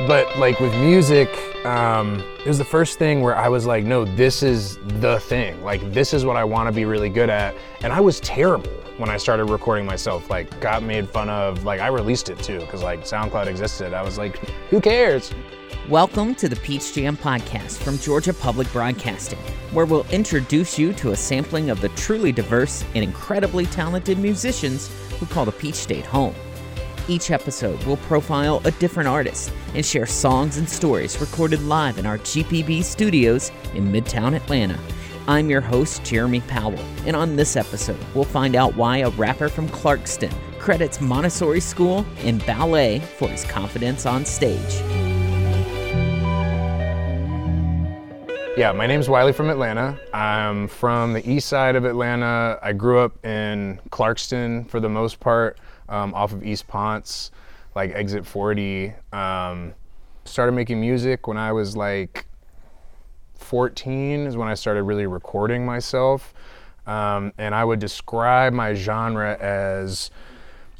but like with music, um, it was the first thing where I was like, no, this is the thing. Like this is what I want to be really good at. And I was terrible when I started recording myself. Like got made fun of. Like I released it too because like SoundCloud existed. I was like, who cares? Welcome to the Peach Jam podcast from Georgia Public Broadcasting, where we'll introduce you to a sampling of the truly diverse and incredibly talented musicians who call the Peach State home. Each episode will profile a different artist and share songs and stories recorded live in our GPB studios in Midtown Atlanta. I'm your host, Jeremy Powell, and on this episode, we'll find out why a rapper from Clarkston credits Montessori School and ballet for his confidence on stage. Yeah, my name's Wiley from Atlanta. I'm from the east side of Atlanta. I grew up in Clarkston for the most part, um, off of East Ponce, like exit 40. Um, started making music when I was like 14 is when I started really recording myself. Um, and I would describe my genre as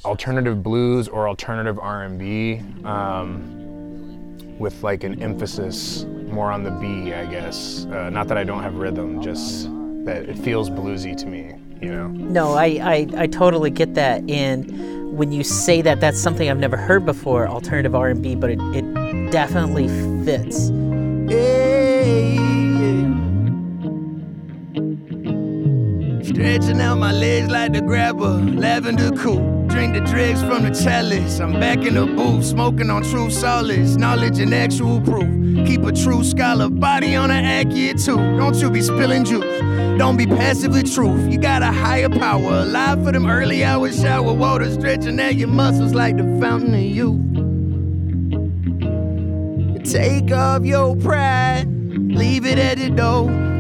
alternative blues or alternative R&B with like an emphasis more on the B, I guess. Uh, not that I don't have rhythm, just that it feels bluesy to me, you know? No, I, I, I totally get that. And when you say that, that's something I've never heard before, alternative R&B, but it, it definitely fits. Stretching out my legs like the grabber, lavender coupe. Drink the dregs from the chalice. I'm back in the booth, smoking on true solids, knowledge and actual proof. Keep a true scholar body on an accurate too. Don't you be spilling juice. Don't be passive with truth. You got a higher power. Alive for them early hours, shower water, stretching out your muscles like the fountain of youth. Take off your pride, leave it at the door.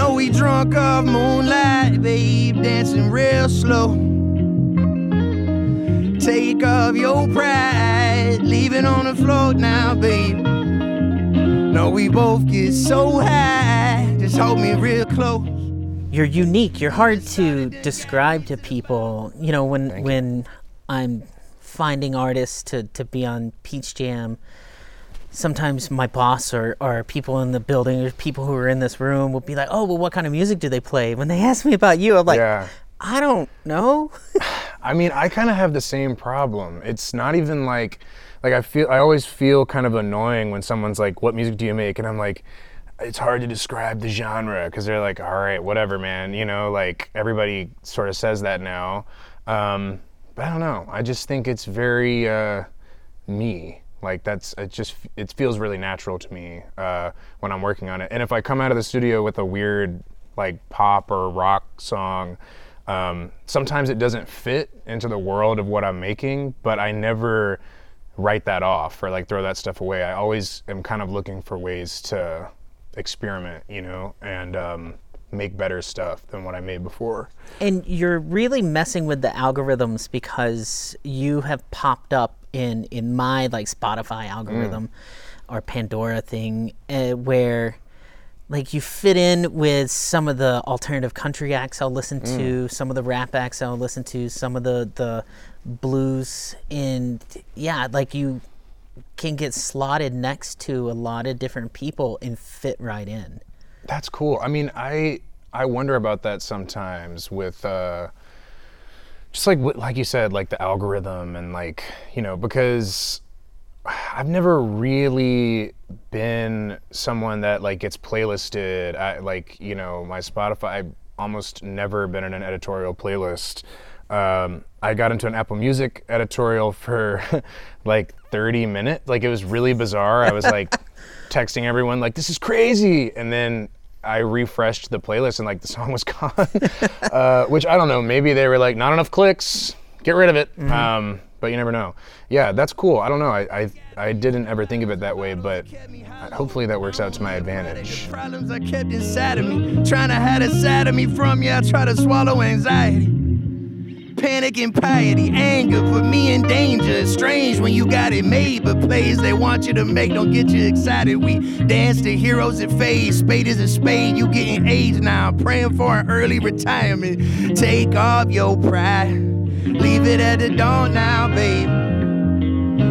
Know we drunk off moonlight, babe, dancing real slow. Take off your pride, leave it on the floor now, babe. Know we both get so high, just hold me real close. You're unique. You're hard to describe to people. You know, when Thank you. when I'm finding artists to, to be on Peach Jam, sometimes my boss or, or people in the building or people who are in this room will be like, oh, well, what kind of music do they play? When they ask me about you, I'm like, yeah. I don't know. I mean, I kind of have the same problem. It's not even like, like I feel, I always feel kind of annoying when someone's like, "What music do you make?" and I'm like, it's hard to describe the genre because they're like, "All right, whatever, man." You know, like everybody sort of says that now. Um, but I don't know. I just think it's very uh, me. Like that's it. Just it feels really natural to me uh, when I'm working on it. And if I come out of the studio with a weird like pop or rock song, um, sometimes it doesn't fit into the world of what I'm making. But I never write that off or like throw that stuff away. I always am kind of looking for ways to experiment, you know, and um, make better stuff than what I made before. and you're really messing with the algorithms because you have popped up in in my like Spotify algorithm or Pandora thing uh, where like you fit in with some of the alternative country acts I'll listen to, some of the rap acts I'll listen to, some of the the blues and yeah, like you can get slotted next to a lot of different people and fit right in. That's cool. I mean, I I wonder about that sometimes with uh, just like like you said, like the algorithm and like you know because I've never really been someone that like gets playlisted. I, like you know my Spotify. I've almost never been in an editorial playlist. Um, I got into an Apple Music editorial for like 30 minutes. Like it was really bizarre. I was like texting everyone like, "This is crazy," and then I refreshed the playlist and like the song was gone. uh, which I don't know. Maybe they were like, "Not enough clicks. Get rid of it." Um, but you never know. Yeah, that's cool. I don't know. I, I I didn't ever think of it that way, but hopefully that works out to my advantage. Problems I kept inside of me, trying to hide a side of me from you. I try to swallow anxiety. Panic and piety, anger put me in danger. It's strange when you got it made, but plays they want you to make don't get you excited. We dance to heroes that fade. Spade is a spade, you getting age now. Praying for an early retirement. Take off your pride, leave it at the dawn now, babe.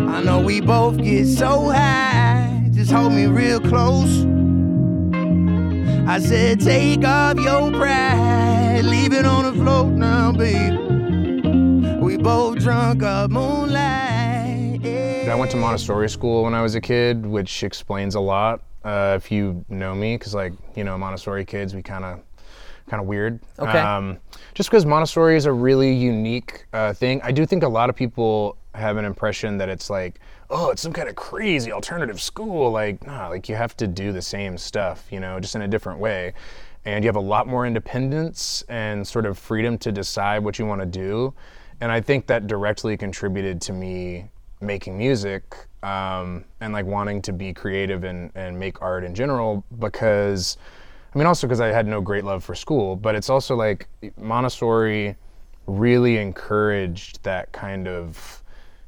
I know we both get so high. Just hold me real close. I said, take off your pride, leave it on the float now, babe. We both drunk of moonlight. I went to Montessori school when I was a kid, which explains a lot uh, if you know me, because like you know Montessori kids, we kind of kind of weird. Okay. Um, just because Montessori is a really unique uh, thing, I do think a lot of people have an impression that it's like, oh, it's some kind of crazy alternative school. Like, nah, like you have to do the same stuff, you know, just in a different way. And you have a lot more independence and sort of freedom to decide what you want to do. And I think that directly contributed to me making music um, and like wanting to be creative and, and make art in general because I mean also because I had no great love for school, but it's also like Montessori really encouraged that kind of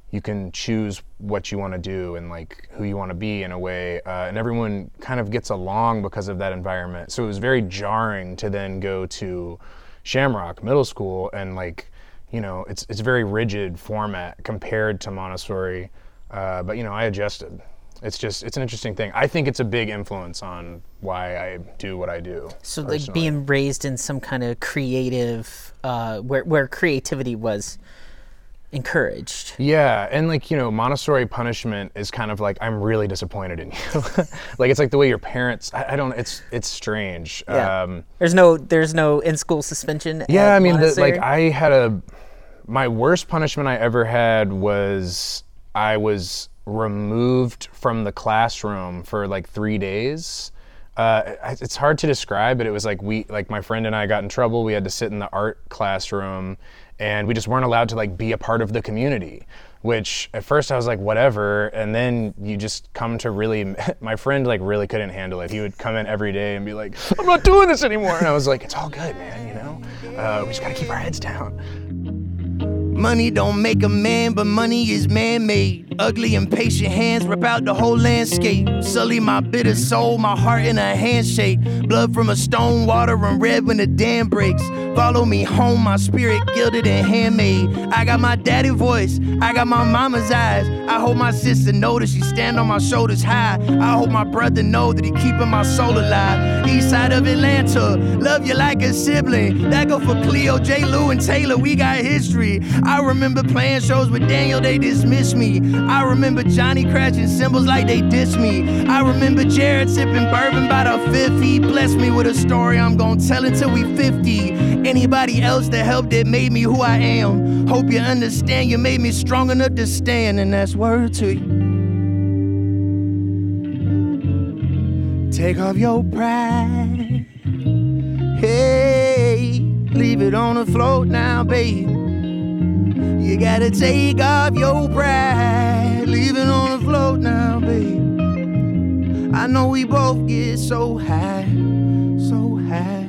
you can choose what you want to do and like who you want to be in a way uh, and everyone kind of gets along because of that environment. So it was very jarring to then go to shamrock middle school and like you know it's it's a very rigid format compared to montessori uh, but you know i adjusted. It's just it's an interesting thing. I think it's a big influence on why i do what i do So like being raised in some kind of creative, uh, where where creativity was encouraged. Yeah, and like you know, Montessori punishment is kind of like I'm really disappointed in you. like it's like the way your parents. I, I don't. It's it's strange. Yeah. Um, There's no there's no in school suspension. yeah, I mean, the, like I had a. My worst punishment I ever had was I was removed from the classroom for like three days. Uh, it's hard to describe, but it was like we, like my friend and I, got in trouble. We had to sit in the art classroom, and we just weren't allowed to like be a part of the community. Which at first I was like, whatever, and then you just come to really. My friend like really couldn't handle it. He would come in every day and be like, "I'm not doing this anymore," and I was like, "It's all good, man. You know, uh, we just gotta keep our heads down." Money don't make a man, but money is man made. Ugly, impatient hands rip out the whole landscape. Sully my bitter soul, my heart in a handshake. Blood from a stone, water run red when the dam breaks. Follow me home, my spirit gilded and handmade. I got my daddy voice, I got my mama's eyes. I hope my sister know that she stand on my shoulders high. I hope my brother know that he keeping my soul alive. East side of Atlanta, love you like a sibling. That go for Cleo, J. Lou, and Taylor. We got history. I remember playing shows with Daniel, they dismissed me. I remember Johnny crashing cymbals like they dissed me. I remember Jared sipping bourbon by the fifth. He blessed me with a story I'm gonna tell until we 50. Anybody else that helped that made me who I am. Hope you understand, you made me strong enough to stand, and that's word to you. Take off your pride. Hey, leave it on the float now, babe. You gotta take off your pride. Leave it on the float now, babe. I know we both get so high, so high.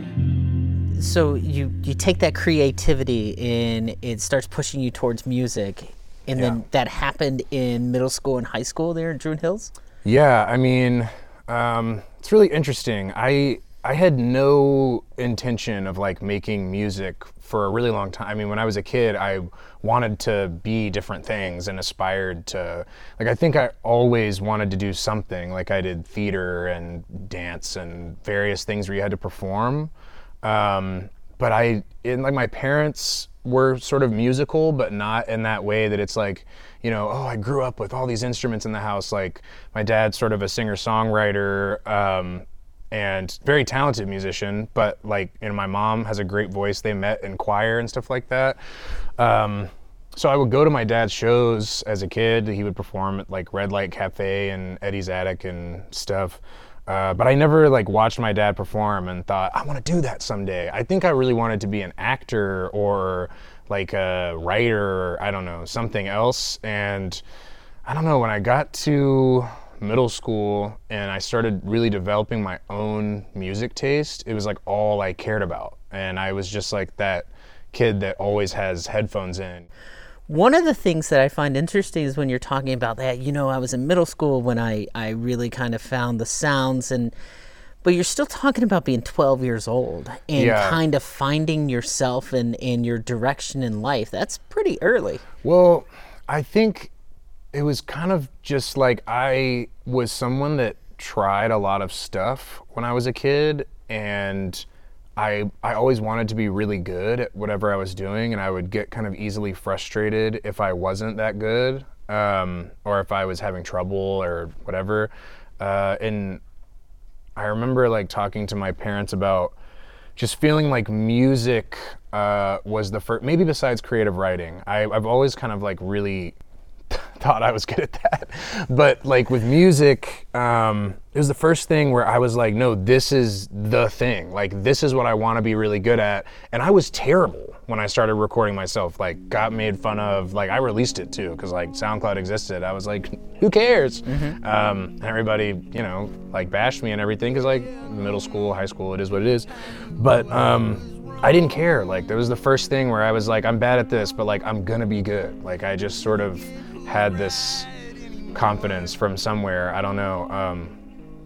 so you you take that creativity and it starts pushing you towards music, and then that happened in middle school and high school there in Druid Hills. Yeah, I mean, um, it's really interesting. I I had no intention of like making music for a really long time. I mean, when I was a kid, I wanted to be different things and aspired to like I think I always wanted to do something. Like I did theater and dance and various things where you had to perform. Um, but I, in like my parents were sort of musical, but not in that way that it's like, you know, oh, I grew up with all these instruments in the house. Like my dad's sort of a singer songwriter um, and very talented musician, but like, and my mom has a great voice. They met in choir and stuff like that. Um, so I would go to my dad's shows as a kid. He would perform at like Red Light Cafe and Eddie's Attic and stuff. Uh, but I never like watched my dad perform and thought I want to do that someday. I think I really wanted to be an actor or like a writer. Or, I don't know something else. And I don't know when I got to middle school and I started really developing my own music taste. It was like all I cared about, and I was just like that kid that always has headphones in. One of the things that I find interesting is when you're talking about that, you know, I was in middle school when I, I really kind of found the sounds and but you're still talking about being 12 years old and Yeah. kind of finding yourself and, and your direction in life. That's pretty early. Well, I think it was kind of just like I was someone that tried a lot of stuff when I was a kid and I I always wanted to be really good at whatever I was doing and I would get kind of easily frustrated if I wasn't that good um, or if I was having trouble or whatever. Uh, and I remember like talking to my parents about just feeling like music uh, was the first, maybe besides creative writing. I, I've always kind of like really thought I was good at that. But like with music, um, it was the first thing where I was like, no, this is the thing. Like this is what I want to be really good at. And I was terrible when I started recording myself. Like got made fun of. Like I released it too because like SoundCloud existed. I was like, who cares? Mm-hmm. Um, everybody, you know, like bashed me and everything because like middle school, high school, it is what it is. But um, I didn't care. Like that was the first thing where I was like, I'm bad at this, but like I'm gonna be good. Like I just sort of had this confidence from somewhere. I don't know. Um,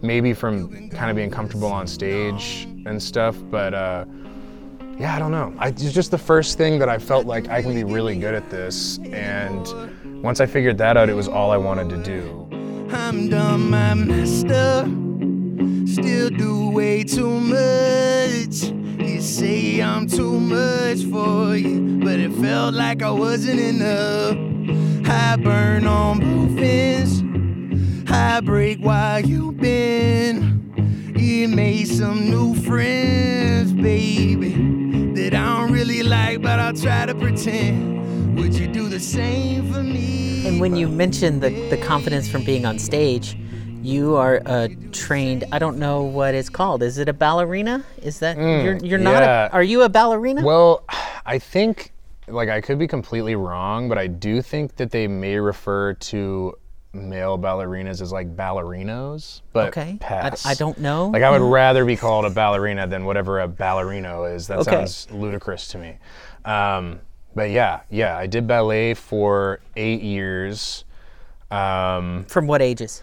maybe from kind of being comfortable on stage and stuff, but uh, yeah, I don't know. I, it's just the first thing that I felt like I can be really good at this, and once I figured that out, it was all I wanted to do. I'm dumb, I messed up. Still do way too much. You say I'm too much for you, but it felt like I wasn't enough. I burn on both ends. I break while you been. You made some new friends, baby, that I don't really like, but I'll try to pretend. Would you do the same for me? And when you mentioned the, the confidence from being on stage, you are a trained. I don't know what it's called. Is it a ballerina? Is that you're mm, you're not? yeah. A, are you a ballerina? Well, I think, like, I could be completely wrong, but I do think that they may refer to male ballerinas as like ballerinos. But Okay. I- I don't know. Like, I would rather be called a ballerina than whatever a ballerino is. That Okay. sounds ludicrous to me. Um, but yeah, yeah, I did ballet for eight years. Um, From what ages?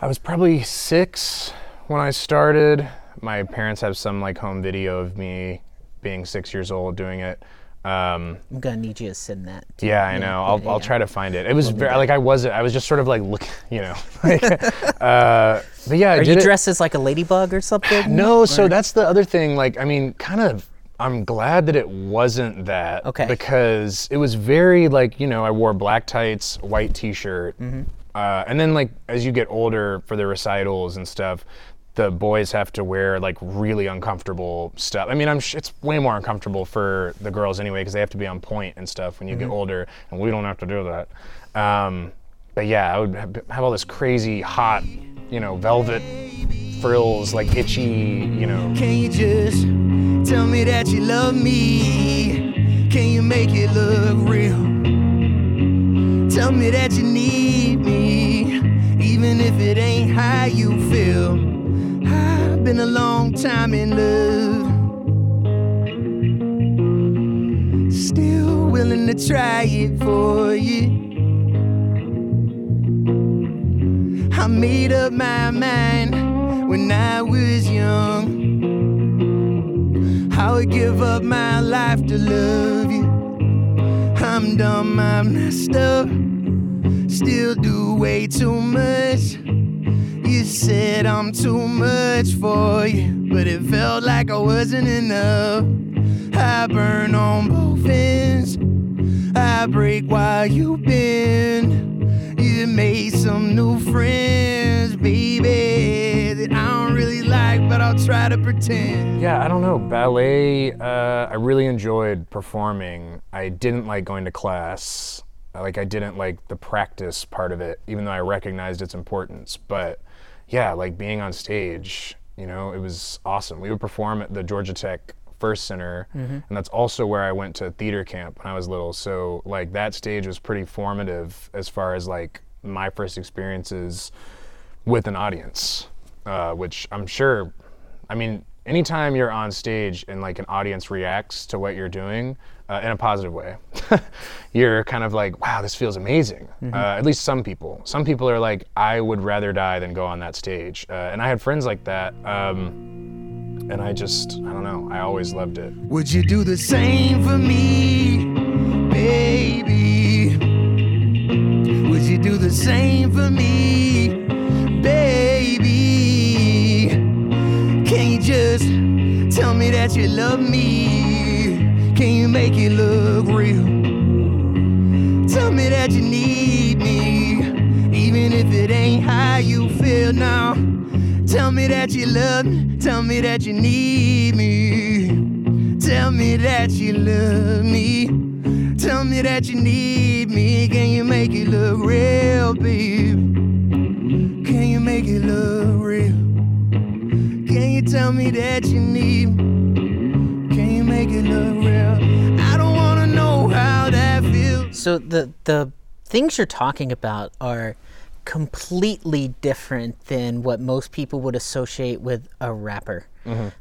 I was probably six when I started. My parents have some like home video of me being six years old doing it. Um, I'm gonna need you to send that. to yeah, I know. I'll, Yeah, I'll try to find it. It was very, like I wasn't. I was just sort of like look, you know. Like, uh, but yeah, Are you it. dressed as like a ladybug or something? No, so that's the other thing. Like, I mean, kind of. I'm glad that it wasn't that. Okay. Because it was very like you know I wore black tights, white T-shirt, Mm-hmm. uh, and then like as you get older for the recitals and stuff, the boys have to wear like really uncomfortable stuff. I mean, I'm sh- it's way more uncomfortable for the girls anyway because they have to be on point and stuff when you Mm-hmm. get older, and we don't have to do that. Um, but yeah, I would have, have all this crazy hot, you know, velvet frills, like itchy, you know. Can you just tell me that you love me? Can you make it look real? Tell me that you need me, even if it ain't how you feel. I've been a long time in love, still willing to try it for you. I made up my mind when I was young. I would give up my life to love you. I'm dumb, I'm messed up. Still do way too much. Said I'm too much for you, but it felt like I wasn't enough. I burn on both ends. I break while you bend. You made some new friends, baby, that I don't really like, but I'll try to pretend. Yeah, I don't know. Ballet, uh, I really enjoyed performing. I didn't like going to class. Like, I didn't like the practice part of it, even though I recognized its importance. But yeah, like being on stage, you know, it was awesome. We would perform at the Georgia Tech Ferst Center, and that's also where I went to theater camp when I was little. So, like, that stage was pretty formative as far as like my first experiences with an audience, uh, which I'm sure, I mean, anytime you're on stage and like an audience reacts to what you're doing uh, in a positive way, you're kind of like, wow, this feels amazing. Uh, at least some people. Some people are like, I would rather die than go on that stage. Uh, and I had friends like that. Um, and I just, I don't know, I always loved it. Would you do the same for me, baby? Would you do the the same for me, just tell me that you love me? Can you make it look real? Tell me that you need me, even if it ain't how you feel now. Tell me that you love me, tell me that you need me. Tell me that you love me. Tell me that you need me. Can you make it look real, babe? Can you make it look real? Can you tell me that you need me? Can you make it look real? I don't wanna know how that feels. So the the things you're talking about are completely different than what most people would associate with a rapper.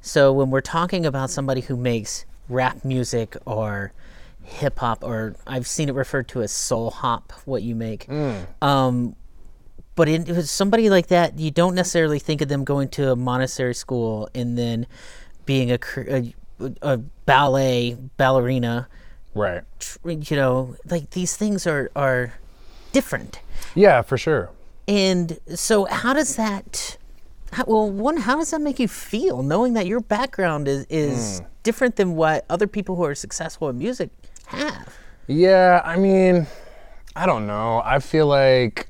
So when we're talking about somebody who makes rap music or hip hop, or I've seen it referred to as soul hop, what you make. Um, but in, if it's somebody like that, you don't necessarily think of them going to a Montessori school and then being a, a, a ballet ballerina Right. you know like these things are are different Yeah, for sure. and so how does that how, well one how does that make you feel knowing that your background is is hmm. different than what other people who are successful in music have Yeah, I mean, I don't know. I feel like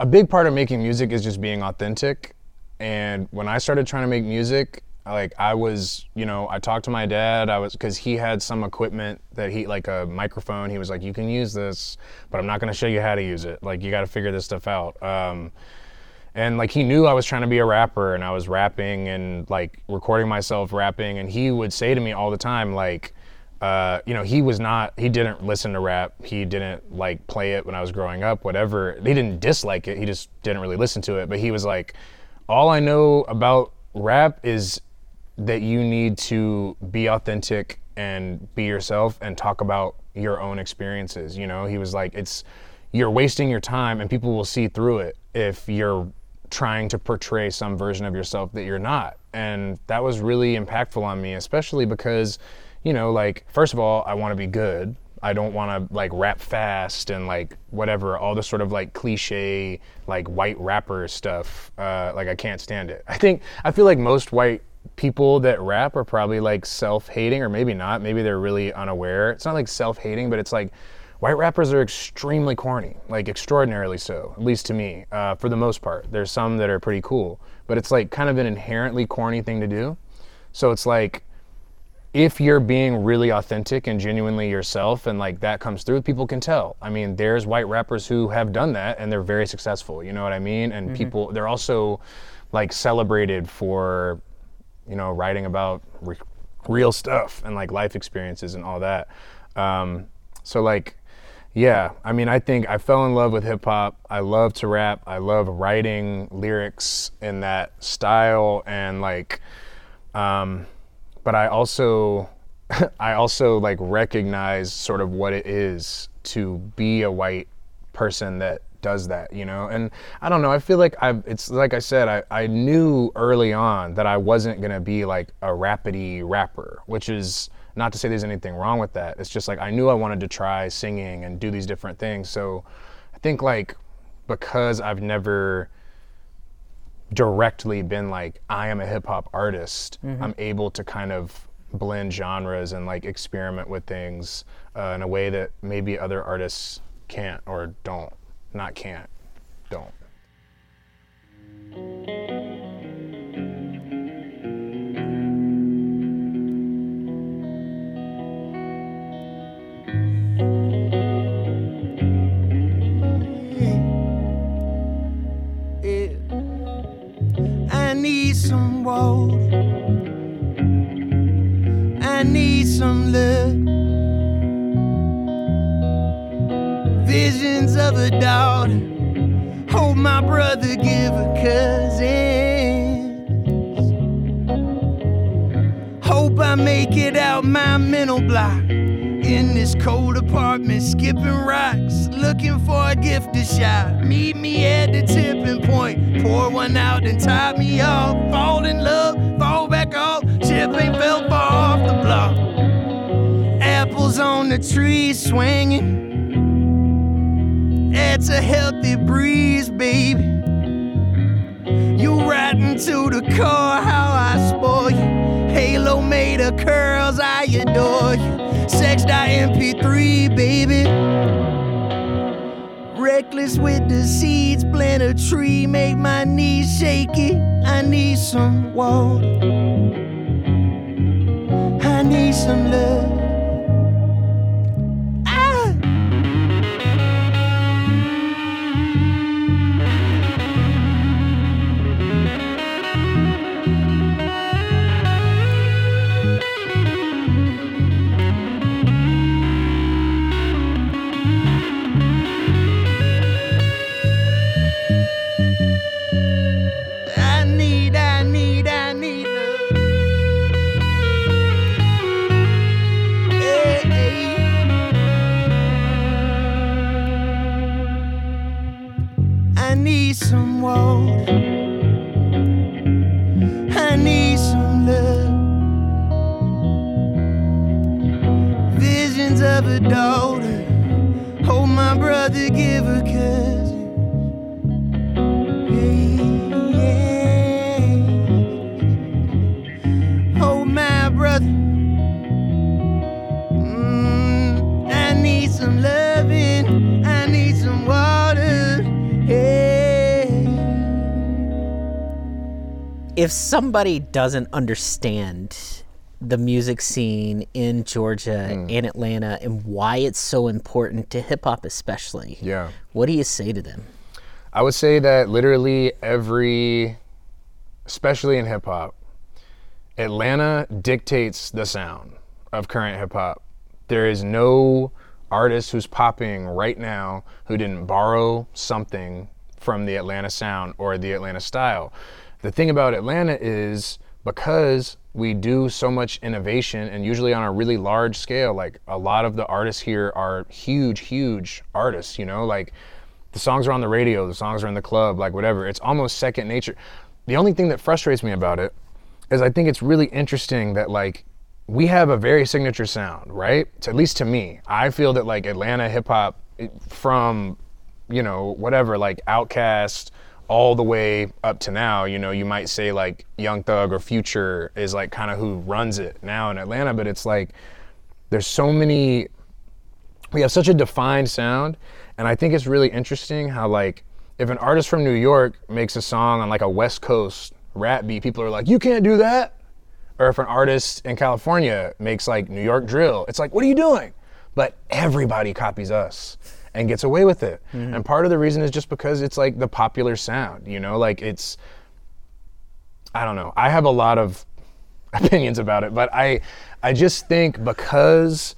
a big part of making music is just being authentic. And when I started trying to make music, like I was, you know, I talked to my dad. I was because he had some equipment that he like a microphone. He was like, "You can use this, but I'm not going to show you how to use it. Like you got to figure this stuff out." Um, and like he knew I was trying to be a rapper and I was rapping and like recording myself rapping and he would say to me all the time like uh, you know he was not he didn't listen to rap. He didn't like play it when I was growing up whatever. He didn't dislike it. He just didn't really listen to it. But he was like all I know about rap is that you need to be authentic and be yourself and talk about your own experiences. You know he was like it's you're wasting your time and people will see through it if you're trying to portray some version of yourself that you're not. And that was really impactful on me especially because you know like first of all i want to be good. I don't want to like rap fast and like whatever all the sort of like cliche like white rapper stuff uh, like i can't stand it. I think i feel like most white people that rap are probably like self-hating or maybe not. Maybe they're really unaware. It's not like self-hating but it's like white rappers are extremely corny like extraordinarily so at least to me uh, for the most part. There's some that are pretty cool but it's like kind of an inherently corny thing to do. So it's like if you're being really authentic and genuinely yourself and like that comes through people can tell. I mean there's white rappers who have done that and they're very successful you know what i mean? And people they're also like celebrated for you know writing about re- real stuff and like life experiences and all that. Um, so like yeah i mean i think i fell in love with hip hop. I love to rap. I love writing lyrics in that style and like um, but I also I also like recognize sort of what it is to be a white person that does that, you know? And I don't know, I feel like I've it's like I said, I, I knew early on that I wasn't gonna be like a rapidy rapper, which is not to say there's anything wrong with that. It's just like I knew I wanted to try singing and do these different things. So I think like because I've never directly been like I am a hip hop artist, I'm able to kind of blend genres and like experiment with things uh, in a way that maybe other artists can't or don't. Not can't, don't. Need some water. I need some love. Visions of a daughter. Hope my brother give her cousins. Hope I make it out my mental block. In this cold apartment, skipping rocks, looking for a gift to shop. Meet me at the tipping point, pour one out and top me off. Fall in love, fall back off, ship ain't fell far off the block. Apples on the tree swinging, adds a healthy breeze, baby. You riding to the car, how I spoil you. Halo made of curls, I adore you. Sex.mp3, baby. Reckless with the seeds, plant a tree, make my knees shaky. I need some water. I need some love. Some loving. I need some water. Hey. if somebody doesn't understand the music scene in Georgia Hmm. and Atlanta and why it's so important to hip hop, especially, Yeah. what do you say to them? I would say that literally every, especially in hip hop, Atlanta dictates the sound of current hip hop. There is no artist who's popping right now who didn't borrow something from the Atlanta sound or the Atlanta style. The thing about Atlanta is because we do so much innovation and usually on a really large scale, like a lot of the artists here are huge, huge artists, you know, like the songs are on the radio, the songs are in the club, like whatever. It's almost second nature. The only thing that frustrates me about it is I think it's really interesting that like we have a very signature sound, right? At least to me, I feel that like Atlanta hip hop from you know whatever like Outkast all the way up to now, you know, you might say like Young Thug or Future is like kind of who runs it now in Atlanta, but it's like there's so many we have such a defined sound and i think it's really interesting how like if an artist from new york makes a song on like a west coast rap beat people are like you can't do that or if an artist in california makes like new york drill it's like what are you doing? But everybody copies us and gets away with it. Mm-hmm. And part of the reason is just because it's like the popular sound you know? Like it's i don't know. I have a lot of opinions about it, but I I just think because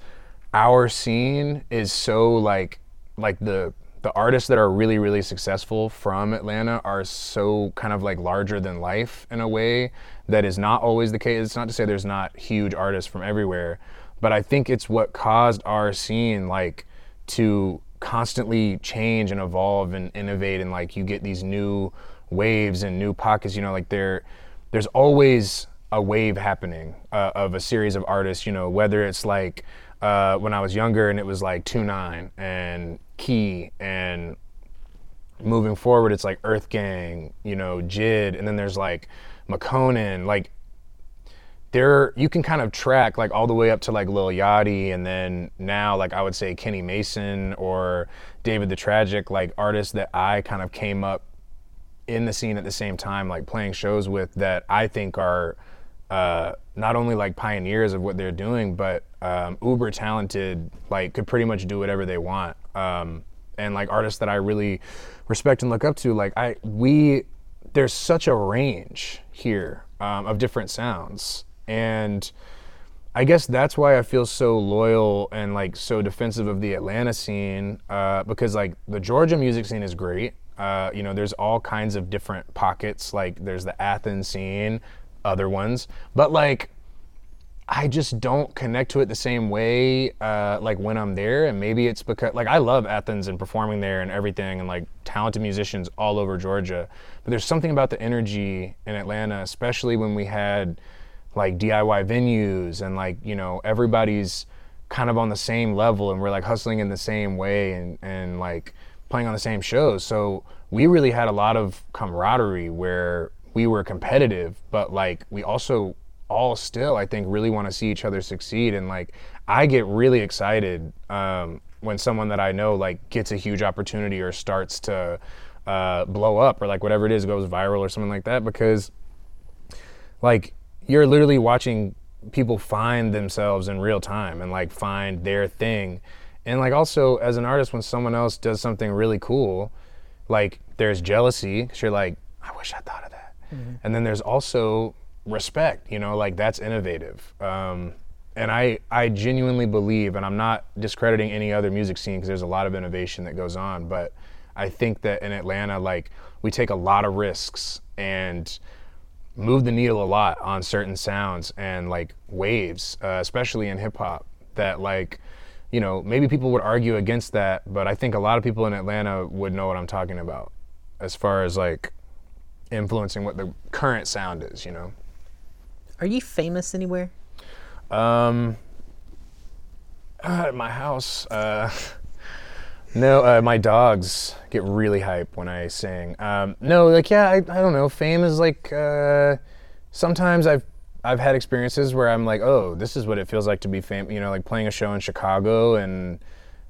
our scene is so like like the the artists that are really really successful from Atlanta are so kind of like larger than life in a way that is not always the case. It's not to say there's not huge artists from everywhere, but I think it's what caused our scene like to constantly change and evolve and innovate and like you get these new waves and new pockets you know like there there's always a wave happening uh, of a series of artists you know whether it's like uh, when i was younger and it was like 2-9 and key and moving forward it's like earth gang you know jid and then there's like mcconan like there you can kind of track like all the way up to like Lil Yachty and then now like I would say Kenny Mason or David the Tragic like artists that I kind of came up in the scene at the same time like playing shows with that I think are uh, not only like pioneers of what they're doing but um, uber talented like could pretty much do whatever they want um, and like artists that I really respect and look up to like I we there's such a range here um, of different sounds and I guess that's why I feel so loyal and like so defensive of the Atlanta scene uh, because like the Georgia music scene is great. Uh, you know, there's all kinds of different pockets. Like there's the Athens scene, other ones, but like I just don't connect to it the same way uh, like when I'm there. And maybe it's because like I love Athens and performing there and everything and like talented musicians all over Georgia. But there's something about the energy in Atlanta, especially when we had like DIY venues and like, you know, everybody's kind of on the same level and we're like hustling in the same way and, and like playing on the same shows. So we really had a lot of camaraderie where we were competitive, but like we also all still I think really want to see each other succeed and like I get really excited um, when someone that I know like gets a huge opportunity or starts to uh, blow up or like whatever it is goes viral or something like that because like you're literally watching people find themselves in real time and like find their thing. And like also as an artist when someone else does something really cool like there's jealousy because you're like i wish i thought of that and then there's also respect you know like that's innovative um, and i i genuinely believe and i'm not discrediting any other music scene because there's a lot of innovation that goes on but i think that in atlanta like we take a lot of risks and move the needle a lot on certain sounds and like waves, uh, especially in hip hop. That like, you know, maybe people would argue against that, but I think a lot of people in Atlanta would know what I'm talking about, as far as like influencing what the current sound is. You know. Are you famous anywhere? Um, uh, at my house, uh, no, uh, my dogs get really hype when I sing. Um, no, like yeah, I, I don't know. Fame is like uh, sometimes I've I've had experiences where I'm like, oh, this is what it feels like to be famous. You know, like playing a show in Chicago, and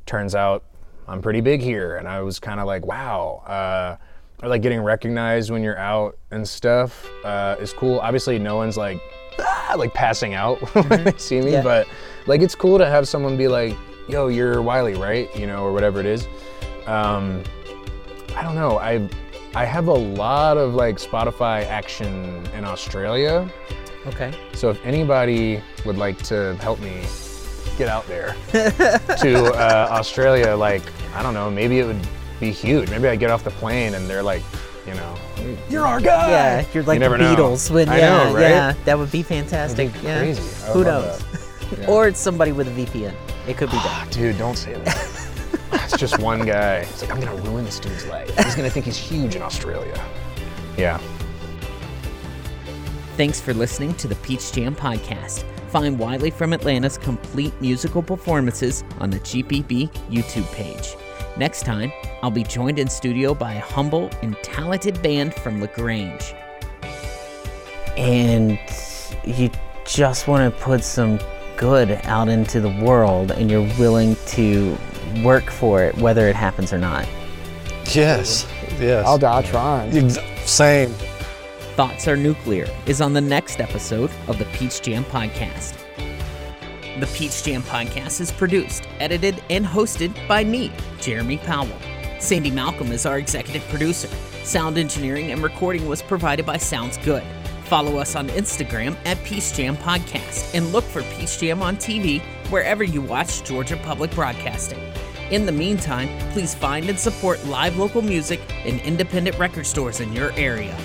turns out I'm pretty big here, and I was kind of like, wow. Uh, or like getting recognized when you're out and stuff uh, is cool. Obviously, no one's like ah, like passing out when they see me, Yeah. but like it's cool to have someone be like, "Yo, you're Wiley, right?" You know, or whatever it is. Um, I don't know. I I have a lot of like Spotify action in Australia, Okay. so if anybody would like to help me get out there to uh, Australia, like I don't know, maybe it would be huge. Maybe I get off the plane and they're like, you know, you're our guy. Yeah, you're like never the know. Beatles. When I yeah, know, right? yeah, that would be fantastic. That'd be yeah. crazy. I Who knows? Yeah. Or it's somebody with a VPN. It could be ah, that. Dude, don't say that. it's just one guy. It's like I'm gonna ruin this dude's life. He's gonna think he's huge in Australia. Yeah. Thanks for listening to the Peach Jam podcast. Find Wiley from Atlanta's complete musical performances on the GPB YouTube page. Next time, I'll be joined in studio by a humble and talented band from LaGrange. and you just want to put some good out into the world and you're willing to work for it whether it happens or not Yes. Yes. I'll die trying. Ex- Same. Thoughts Are Nuclear is on the next episode of the Peach Jam Podcast. The Peach Jam Podcast is produced, edited, and hosted by me, Jeremy Powell. Sandy Malcolm is our executive producer. Sound engineering and recording was provided by Sounds Good. Follow us on Instagram at Peach Jam Podcast and look for Peach Jam on TV wherever you watch Georgia Public Broadcasting. In the meantime, please find and support live local music and independent record stores in your area.